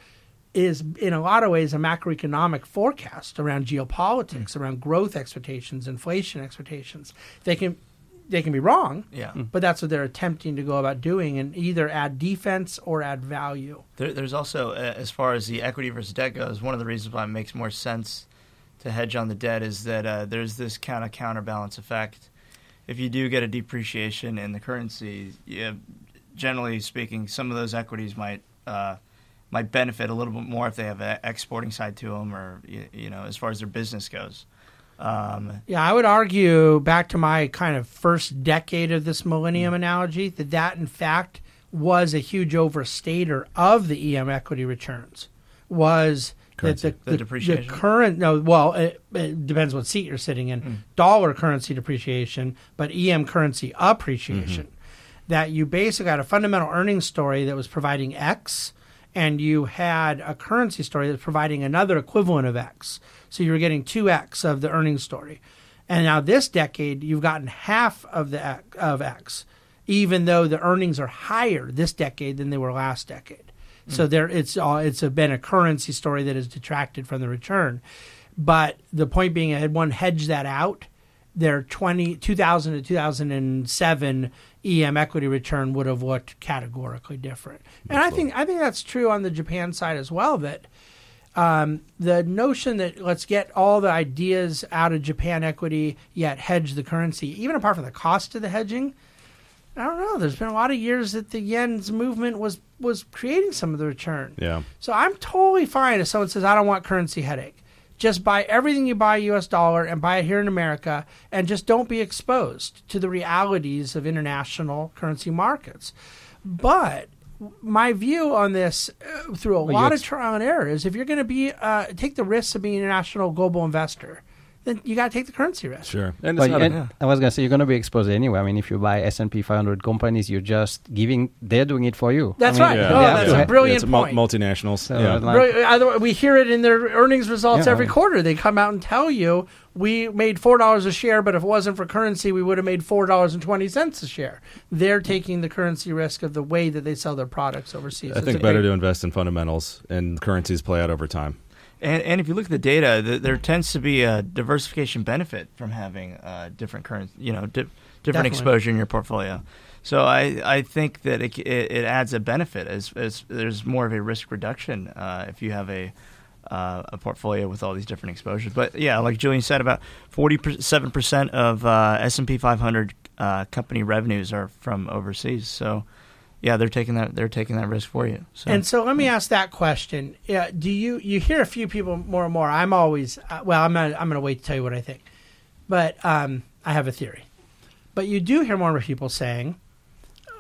is in a lot of ways a macroeconomic forecast around geopolitics, around growth expectations, inflation expectations. They can they can be wrong, Yeah. but that's what they're attempting to go about doing and either add defense or add value. There, there's also, uh, as far as the equity versus debt goes, one of the reasons why it makes more sense to hedge on the debt is that uh, there's this kind of counterbalance effect. If you do get a depreciation in the currency, yeah, generally speaking, some of those equities might uh, might benefit a little bit more if they have an exporting side to them, or you, you know, as far as their business goes. Um, Yeah, I would argue back to my kind of first decade of this millennium Mm. analogy that that in fact was a huge overstater of the EM equity returns. Was Currency. that the, The depreciation? current no well it, it depends what seat you're sitting in Mm. dollar currency depreciation but EM currency appreciation Mm-hmm. that you basically had a fundamental earnings story that was providing X and you had a currency story that's providing another equivalent of X. So you were getting 2X of the earnings story. And now this decade, you've gotten half of the X, of X, even though the earnings are higher this decade than they were last decade. So hmm. there, it's all it's a, been a currency story that has detracted from the return. But the point being, I had one hedge that out, their 20, 2000 to 2007 EM equity return would have looked categorically different. And I think I think that's true on the Japan side as well. That um, the notion that let's get all the ideas out of Japan equity yet hedge the currency, even apart from the cost of the hedging. I don't know. There's been a lot of years that the yen's movement was was creating some of the return. Yeah. So I'm totally fine if someone says I don't want currency headache. Just buy everything you buy U.S. dollar and buy it here in America, and just don't be exposed to the realities of international currency markets. But my view on this, uh, through a Well, lot of trial and error, is if you're going to be uh, take the risks of being an international global investor, then you got to take the currency risk. Sure. And But it's not a- and I was gonna say you're gonna be exposed anyway. I mean, if you buy S and P 500 companies, you're just giving. They're doing it for you. That's I mean, right. Yeah. Oh, they have that's to a ha- brilliant it's a mul- point. multinationals. So, yeah. like- Right, either- we hear it in their earnings results Yeah. every quarter. They come out and tell you we made four dollars a share, but if it wasn't for currency, we would have made four dollars and twenty cents a share. They're taking the currency risk of the way that they sell their products overseas. I It's think better great- to invest in fundamentals and currencies play out over time. And, and if you look at the data, th there tends to be a diversification benefit from having uh, different current, you know, di- different Definitely. exposure in your portfolio. So I, I think that it, it, it adds a benefit as, as there's more of a risk reduction uh, if you have a uh, a portfolio with all these different exposures. But yeah, like Julian said, about 47 percent of uh, S and P 500 uh, company revenues are from overseas. So yeah, they're taking that they're taking that risk for you. So. And so let me ask that question: yeah, Do you you hear a few people more and more? I'm always uh, well. I'm not. I'm going to wait to tell you what I think, but um, I have a theory. But you do hear more and more people saying,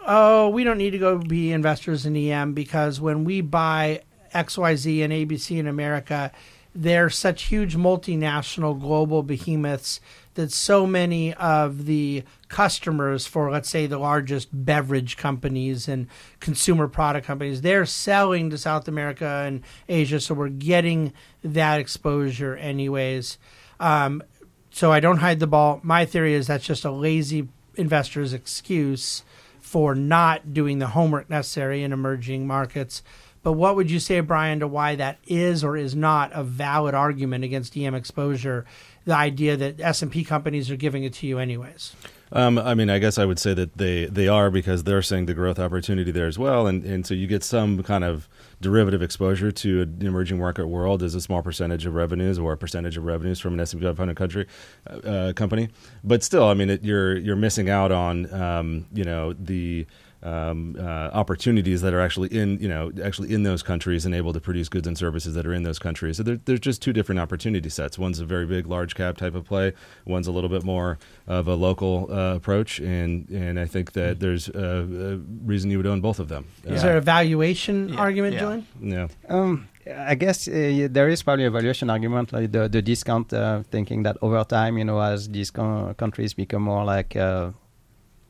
"Oh, we don't need to go be investors in EM because when we buy XYZ and ABC in America, they're such huge multinational global behemoths that so many of the customers for let's say the largest beverage companies and consumer product companies they're selling to South America and Asia so we're getting that exposure anyways um, so I don't hide the ball my theory is that's just a lazy investor's excuse for not doing the homework necessary in emerging markets but what would you say, Brian, to why that is or is not a valid argument against EM exposure? The idea that S and P companies are giving it to you anyways. Um, I mean, I guess I would say that they, they are because they're seeing the growth opportunity there as well, and, and so you get some kind of derivative exposure to an emerging market world as a small percentage of revenues or a percentage of revenues from an S and P 500 country uh, company. But still, I mean, it, you're you're missing out on um, you know the um, uh, opportunities that are actually in you know actually in those countries and able to produce goods and services that are in those countries. So there, there's just two different opportunity sets. One's a very big, large cap type of play. One's a little bit more of a local uh, approach, and and I think that there's a, a reason you would own both of them. Is Uh, there a valuation Yeah, argument, yeah. Julian? yeah. Um, I guess uh, there is probably a valuation argument, like the the discount, uh, thinking that over time, you know, as these co- countries become more like uh,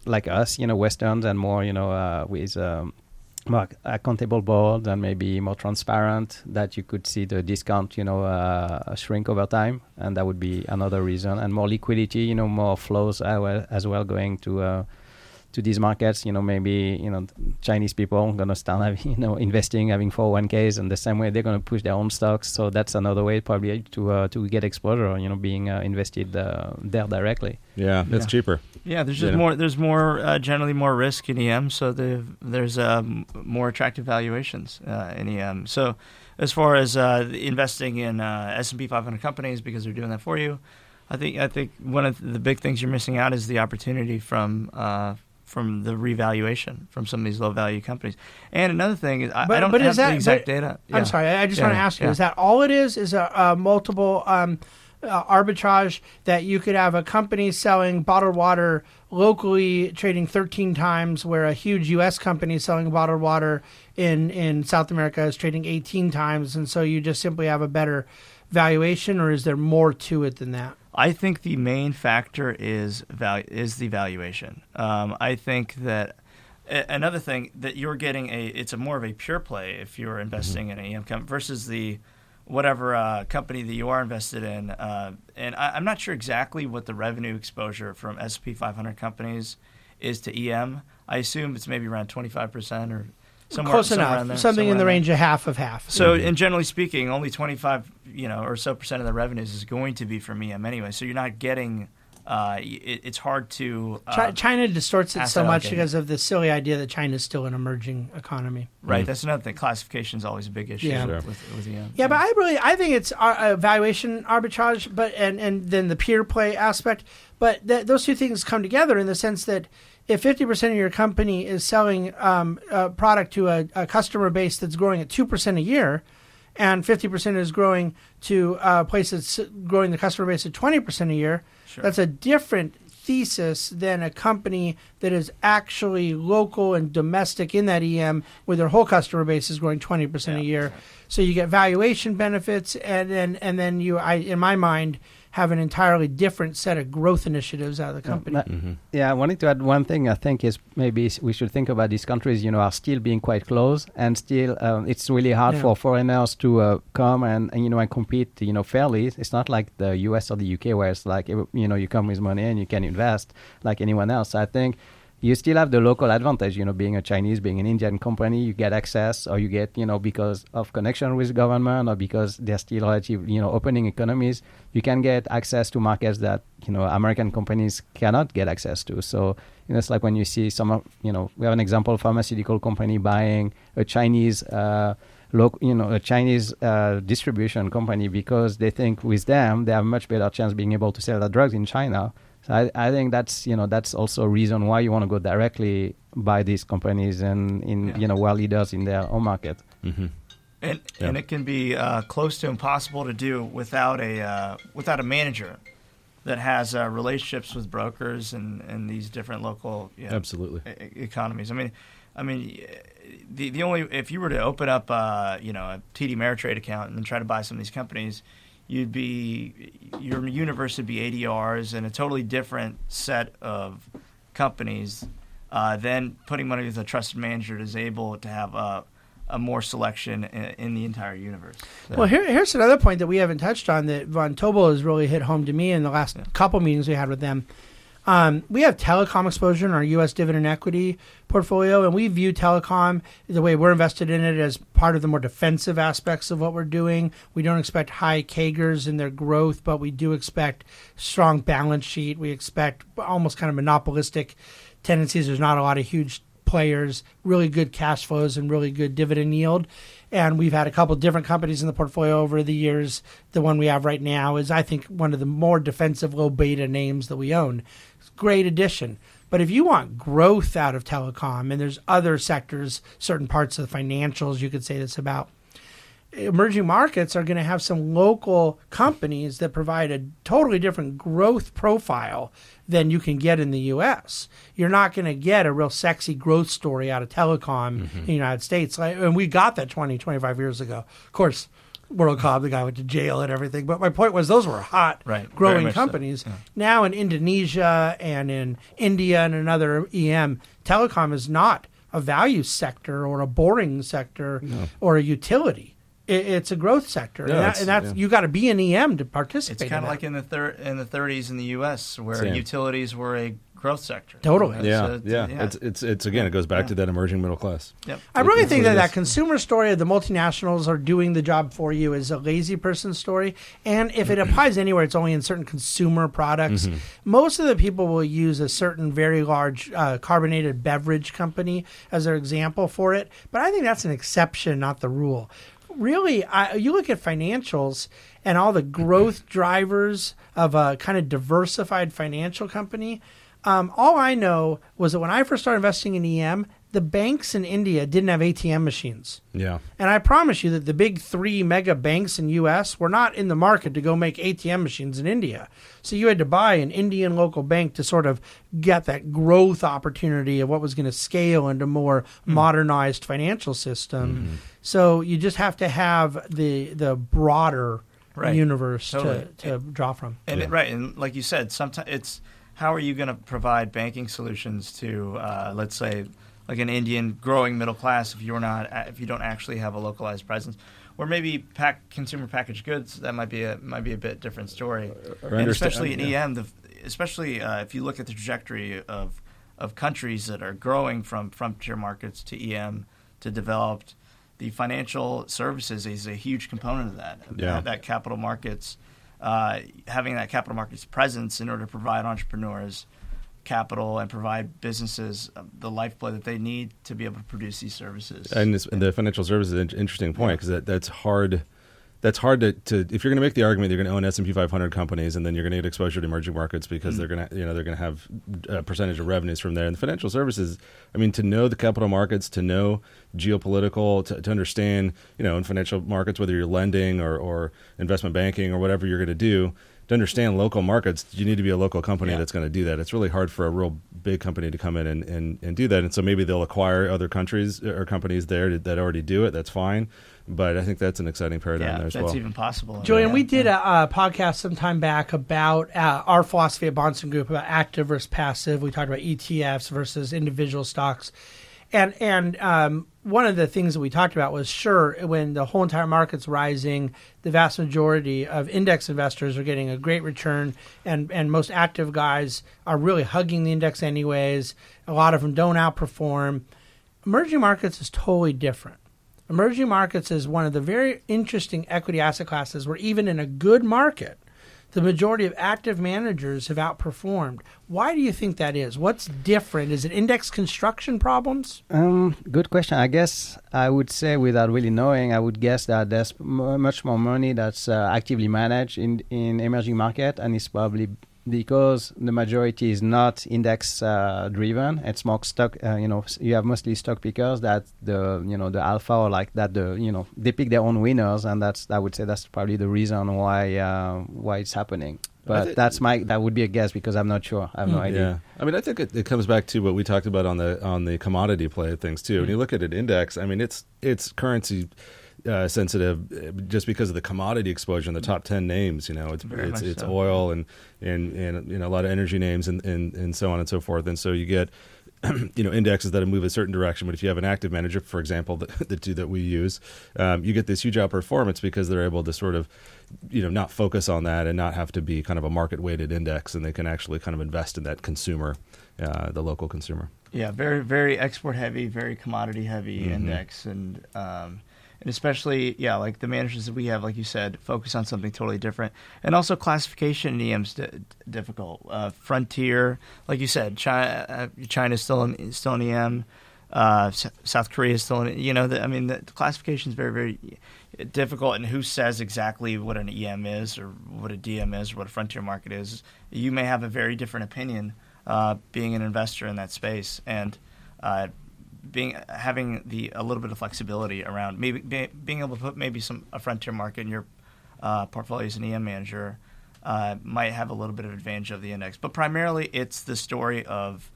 like us, you know, Westerns and more, you know, uh, with um, more accountable board and maybe more transparent, that you could see the discount, you know, uh, shrink over time, and that would be another reason. And more liquidity, you know, more flows as well, as well going to. To these markets, you know, maybe you know Chinese people are gonna start having, you know, investing, having 401ks, and the same way they're gonna push their own stocks. So that's another way probably to uh, to get exposure, you know, being uh, invested uh, there directly. Yeah, it's Yeah. cheaper. Yeah, there's You just know. more. There's more uh, generally more risk in EM, so the, there's um, more attractive valuations uh, in EM. So, as far as uh, investing in uh, S and P 500 companies because they're doing that for you, I think I think one of the big things you're missing out is the opportunity from uh, from the revaluation from some of these low value companies. And another thing is I, But- I don't but have is that- the exact but- data. Yeah. I'm sorry. I I just Yeah, want to ask you: yeah. Is that all it is? Is a, a multiple um, uh, arbitrage that you could have a company selling bottled water locally trading 13 times, where a huge U.S. company selling bottled water in in South America is trading 18 times, and so you just simply have a better valuation, or is there more to it than that? I think the main factor is value is the valuation. Um, I think that a- another thing that you're getting a it's a more of a pure play if you're investing in an EM company versus the whatever uh, company that you are invested in. Uh, and I, I'm not sure exactly what the revenue exposure from SP 500 companies is to EM. I assume it's maybe around 25 percent or somewhere, Close somewhere enough. around there, Something in the range of half of half. So, and generally speaking, only 25, you know, or so percent of the revenues is going to be from EM anyway. So you're not getting. Uh, it, it's hard to. Uh, China distorts it so much because of the silly idea that China is still an emerging economy. right. That's another thing. Classification is always a big issue Yeah. with, Sure. with, with EM. Yeah, but I really I think it's uh, uh, valuation arbitrage, but and and then the pure play aspect. But th- those two things come together in the sense that if fifty percent of your company is selling um, a product to a, a customer base that's growing at two percent a year, and fifty percent is growing to uh, a place that's growing the customer base at twenty percent a year, Sure. that's a different thesis than a company that is actually local and domestic in that EM where their whole customer base is growing 20% a Yeah. year. So you get valuation benefits and then and then you I in my mind have an entirely different set of growth initiatives out of the company. That- Yeah, I wanted to add one thing. I think is maybe we should think about these countries. You know, are still being quite close, and still um, it's really hard Yeah. for foreigners to uh, come and, and you know and compete. You know, fairly. It's not like the U.S. or the U.K. where it's like you know you come with money and you can invest like anyone else. I think you still have the local advantage. You know, being a Chinese, being an Indian company, you get access, or you get you know because of connection with government, or because they're still relatively, you know opening economies. You can get access to markets that you know American companies cannot get access to. So you know, it's like when you see some of you know we have an example pharmaceutical company buying a Chinese. Uh, you know, a Chinese uh, distribution company because they think with them they have much better chance being able to sell their drugs in China. So I, I think that's you know that's also a reason why you want to go directly buy these companies and in Yeah. you know were leaders in their own market. hmm and Yeah. and it can be uh, close to impossible to do without a uh, without a manager that has uh, relationships with brokers and, and these different local you know, Absolutely. e- e- economies. I mean, I mean, the the only if you were to open up uh, you know a TD Ameritrade account and then try to buy some of these companies, you'd be your universe would be ADRs and a totally different set of companies. Uh, then putting money with a trusted manager is able to have a, a more selection in, in the entire universe. So- Well, here, here's another point that we haven't touched on that Vontobel has really hit home to me in the last couple meetings we had with them. Um, we have telecom exposure in our U.S. dividend equity portfolio, and we view telecom the way we're invested in it as part of the more defensive aspects of what we're doing. We don't expect high CAGRs in their growth, but we do expect strong balance sheet. We expect almost kind of monopolistic tendencies. There's not a lot of huge players, really good cash flows, and really good dividend yield. And we've had a couple different companies in the portfolio over the years. The one we have right now is, I think, one of the more defensive low beta names that we own. Great addition. But if you want growth out of telecom, and there's other sectors, certain parts of the financials you could say this about, emerging markets are going to have some local companies that provide a totally different growth profile than you can get in the US. You're not going to get a real sexy growth story out of telecom in mm-hmm. the United States. And we got that 20, 25 years ago. Of course, WorldCom, the guy went to jail and everything. But my point was those were hot, Right, growing much so, companies. yeah. Now in Indonesia and in India and another EM, telecom is not a value sector or a boring sector or a utility. It, it's a growth sector, No, and, that, and that's yeah. you got to be an EM to participate. It's kind of like in the thir- in the 30s in the U.S. where Same. utilities were a growth sector. Totally. You know, Yeah, so yeah, It's it's it's again. It goes back Yeah. to that emerging middle class. Yep. I really It's think that that it that is. consumer story of the multinationals are doing the job for you is a lazy person story. And if it applies anywhere, it's only in certain consumer products. Mm-hmm. Most of the people will use a certain very large uh, carbonated beverage company as their example for it. But I think that's an exception, not the rule. Really, I, you look at financials and all the growth drivers of a kind of diversified financial company. Um, all I know was that when I first started investing in EM, the banks in India didn't have ATM machines. Yeah, And I promise you that the big three mega banks in US were not in the market to go make ATM machines in India. So you had to buy an Indian local bank to sort of get that growth opportunity of what was going to scale into more modernized financial system. So you just have to have the the broader Right. universe Totally. to, to draw from. And Yeah. it- right, and like you said, sometimes it's how are you going to provide banking solutions to, uh, let's say, like an Indian growing middle class if you're not if you don't actually have a localized presence, or maybe pack consumer packaged goods that might be a might be a bit different story, and especially in yeah. EM, the, especially uh, if you look at the trajectory of of countries that are growing from frontier markets to EM to develop the financial services is a huge component of that. Yeah. That capital markets, uh, having that capital markets presence in order to provide entrepreneurs capital and provide businesses uh, the lifeblood that they need to be able to produce these services. And, this, and the financial services is an interesting point because that, that's hard. That's hard to, to if you're going to make the argument you're going to own S and P 500 companies and then you're going to get exposure to emerging markets because they're going to you know they're going to have a percentage of revenues from there. And the financial services, I mean, to know the capital markets, to know geopolitical, to, to understand you know in financial markets whether you're lending or, or investment banking or whatever you're going to do to understand local markets, you need to be a local company Yeah. that's going to do that. It's really hard for a real big company to come in and, and, and do that. And so maybe they'll acquire other countries or companies there to, that already do it. That's fine. But I think that's an exciting paradigm yeah, there as that's well. That's even possible. Julian, Yeah. we did Yeah. a, a podcast some time back about uh, our philosophy at Bahnsen Group about active versus passive. We talked about ETFs versus individual stocks, and and um, one of the things that we talked about was sure when the whole entire market's rising, the vast majority of index investors are getting a great return, and and most active guys are really hugging the index anyways. A lot of them don't outperform. Emerging markets is totally different. Emerging markets is one of the very interesting equity asset classes where even in a good market, the majority of active managers have outperformed. Why do you think that is? What's different? Is it index construction problems? Um, good question. I guess I would say, without really knowing, I would guess that there's much more money that's uh, actively managed in in emerging market, and it's probably because the majority is not index uh, driven. It's more stock. Uh, you know, you have mostly stock pickers that the you know the alpha or like that the you know they pick their own winners, and that's I would say that's probably the reason why uh, why it's happening. But thi- that's my that would be a guess because I'm not sure. I have no idea. Yeah, I mean, I think it, it comes back to what we talked about on the on the commodity play of things too. When you look at an index, I mean, it's it's currency uh, sensitive uh, just because of the commodity exposure in the top ten names. You know, it's Very it's, it's so. oil and and and you know a lot of energy names and, and and so on and so forth. And so you get you know indexes that move a certain direction. But if you have an active manager, for example, the, the two that we use, um, you get this huge outperformance because they're able to sort of you know not focus on that and not have to be kind of a market weighted index, and they can actually kind of invest in that consumer, uh, the local consumer. Yeah, very very export heavy, very commodity heavy Mhm. index, and um, and especially yeah, like the managers that we have, like you said, focus on something totally different, and also classification in EM's di- difficult. Uh, frontier, like you said, China uh, China's still in still in EM. Uh, South Korea is still in. You know, the, I mean, the classification is very very difficult, and who says exactly what an EM is or what a DM is or what a frontier market is? You may have a very different opinion uh, being an investor in that space and uh, being having the a little bit of flexibility around maybe be, being able to put maybe some a frontier market in your uh, portfolio as an EM manager uh, might have a little bit of advantage of the index, but primarily it's the story of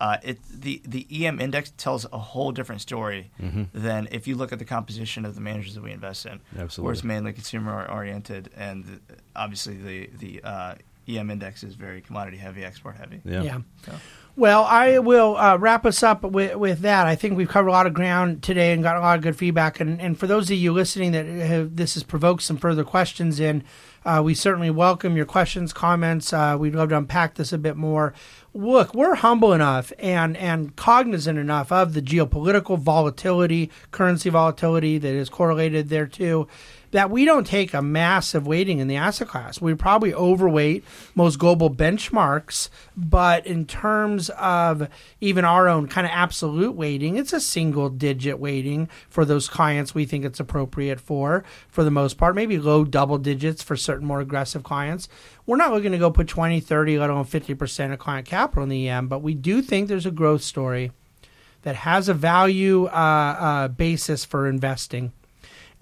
uh, it the the EM index tells a whole different story than if you look at the composition of the managers that we invest in, where it's mainly consumer oriented, and obviously the the uh, EM index is very commodity heavy, export heavy. Yeah. So. Well, I will uh, wrap us up with, with that. I think we've covered a lot of ground today and got a lot of good feedback. And, and for those of you listening that have, this has provoked some further questions in, uh, we certainly welcome your questions, comments. Uh, we'd love to unpack this a bit more. Look, we're humble enough and, and cognizant enough of the geopolitical volatility, currency volatility that is correlated there too, that we don't take a massive weighting in the asset class. We probably overweight most global benchmarks, but in terms of even our own kind of absolute weighting, it's a single digit weighting for those clients we think it's appropriate for, for the most part, maybe low double digits for certain more aggressive clients. We're not looking to go put 20, 30, let alone 50% of client capital in the EM, but we do think there's a growth story that has a value uh, uh, basis for investing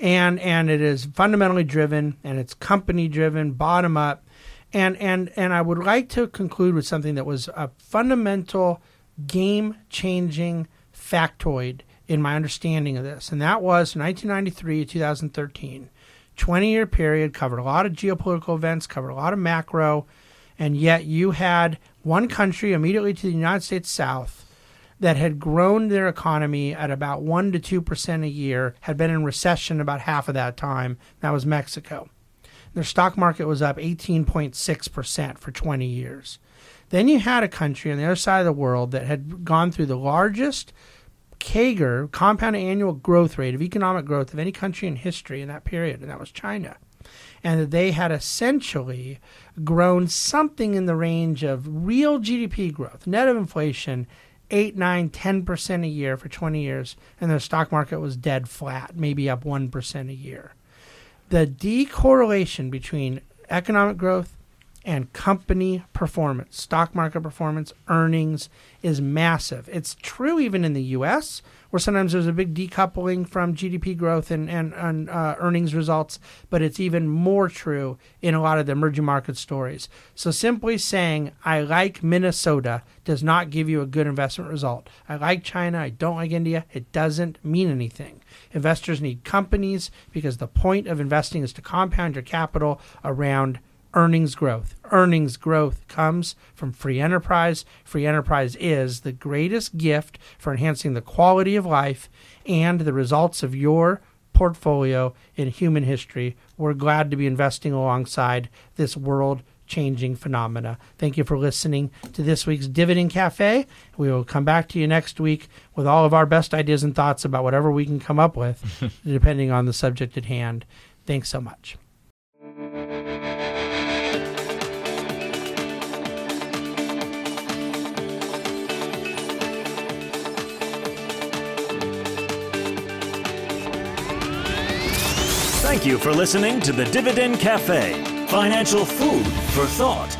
and and it is fundamentally driven and it's company driven bottom up. And and and I would like to conclude with something that was a fundamental game changing factoid in my understanding of this and that was 1993 to 2013 20 year period covered a lot of geopolitical events covered a lot of macro and yet you had one country immediately to the United States South that had grown their economy at about 1 to 2% a year, had been in recession about half of that time. That was Mexico. Their stock market was up 18.6% for 20 years. Then you had a country on the other side of the world that had gone through the largest CAGR, compound annual growth rate of economic growth of any country in history in that period, and that was China. And they had essentially grown something in the range of real GDP growth, net of inflation, 8, 9, 10% a year for 20 years, and the stock market was dead flat, maybe up 1% a year. The decorrelation between economic growth and company performance, stock market performance, earnings is massive. It's true even in the U.S., where sometimes there's a big decoupling from GDP growth and, and, and uh, earnings results, but it's even more true in a lot of the emerging market stories. So simply saying, I like Minnesota does not give you a good investment result. I like China, I don't like India, it doesn't mean anything. Investors need companies because the point of investing is to compound your capital around earnings growth. Earnings growth comes from free enterprise. Free enterprise is the greatest gift for enhancing the quality of life and the results of your portfolio in human history. We're glad to be investing alongside this world changing phenomena. Thank you for listening to this week's Dividend Cafe. We will come back to you next week with all of our best ideas and thoughts about whatever we can come up with, depending on the subject at hand. Thanks so much. Thank you for listening to the Dividend Cafe, financial food for thought.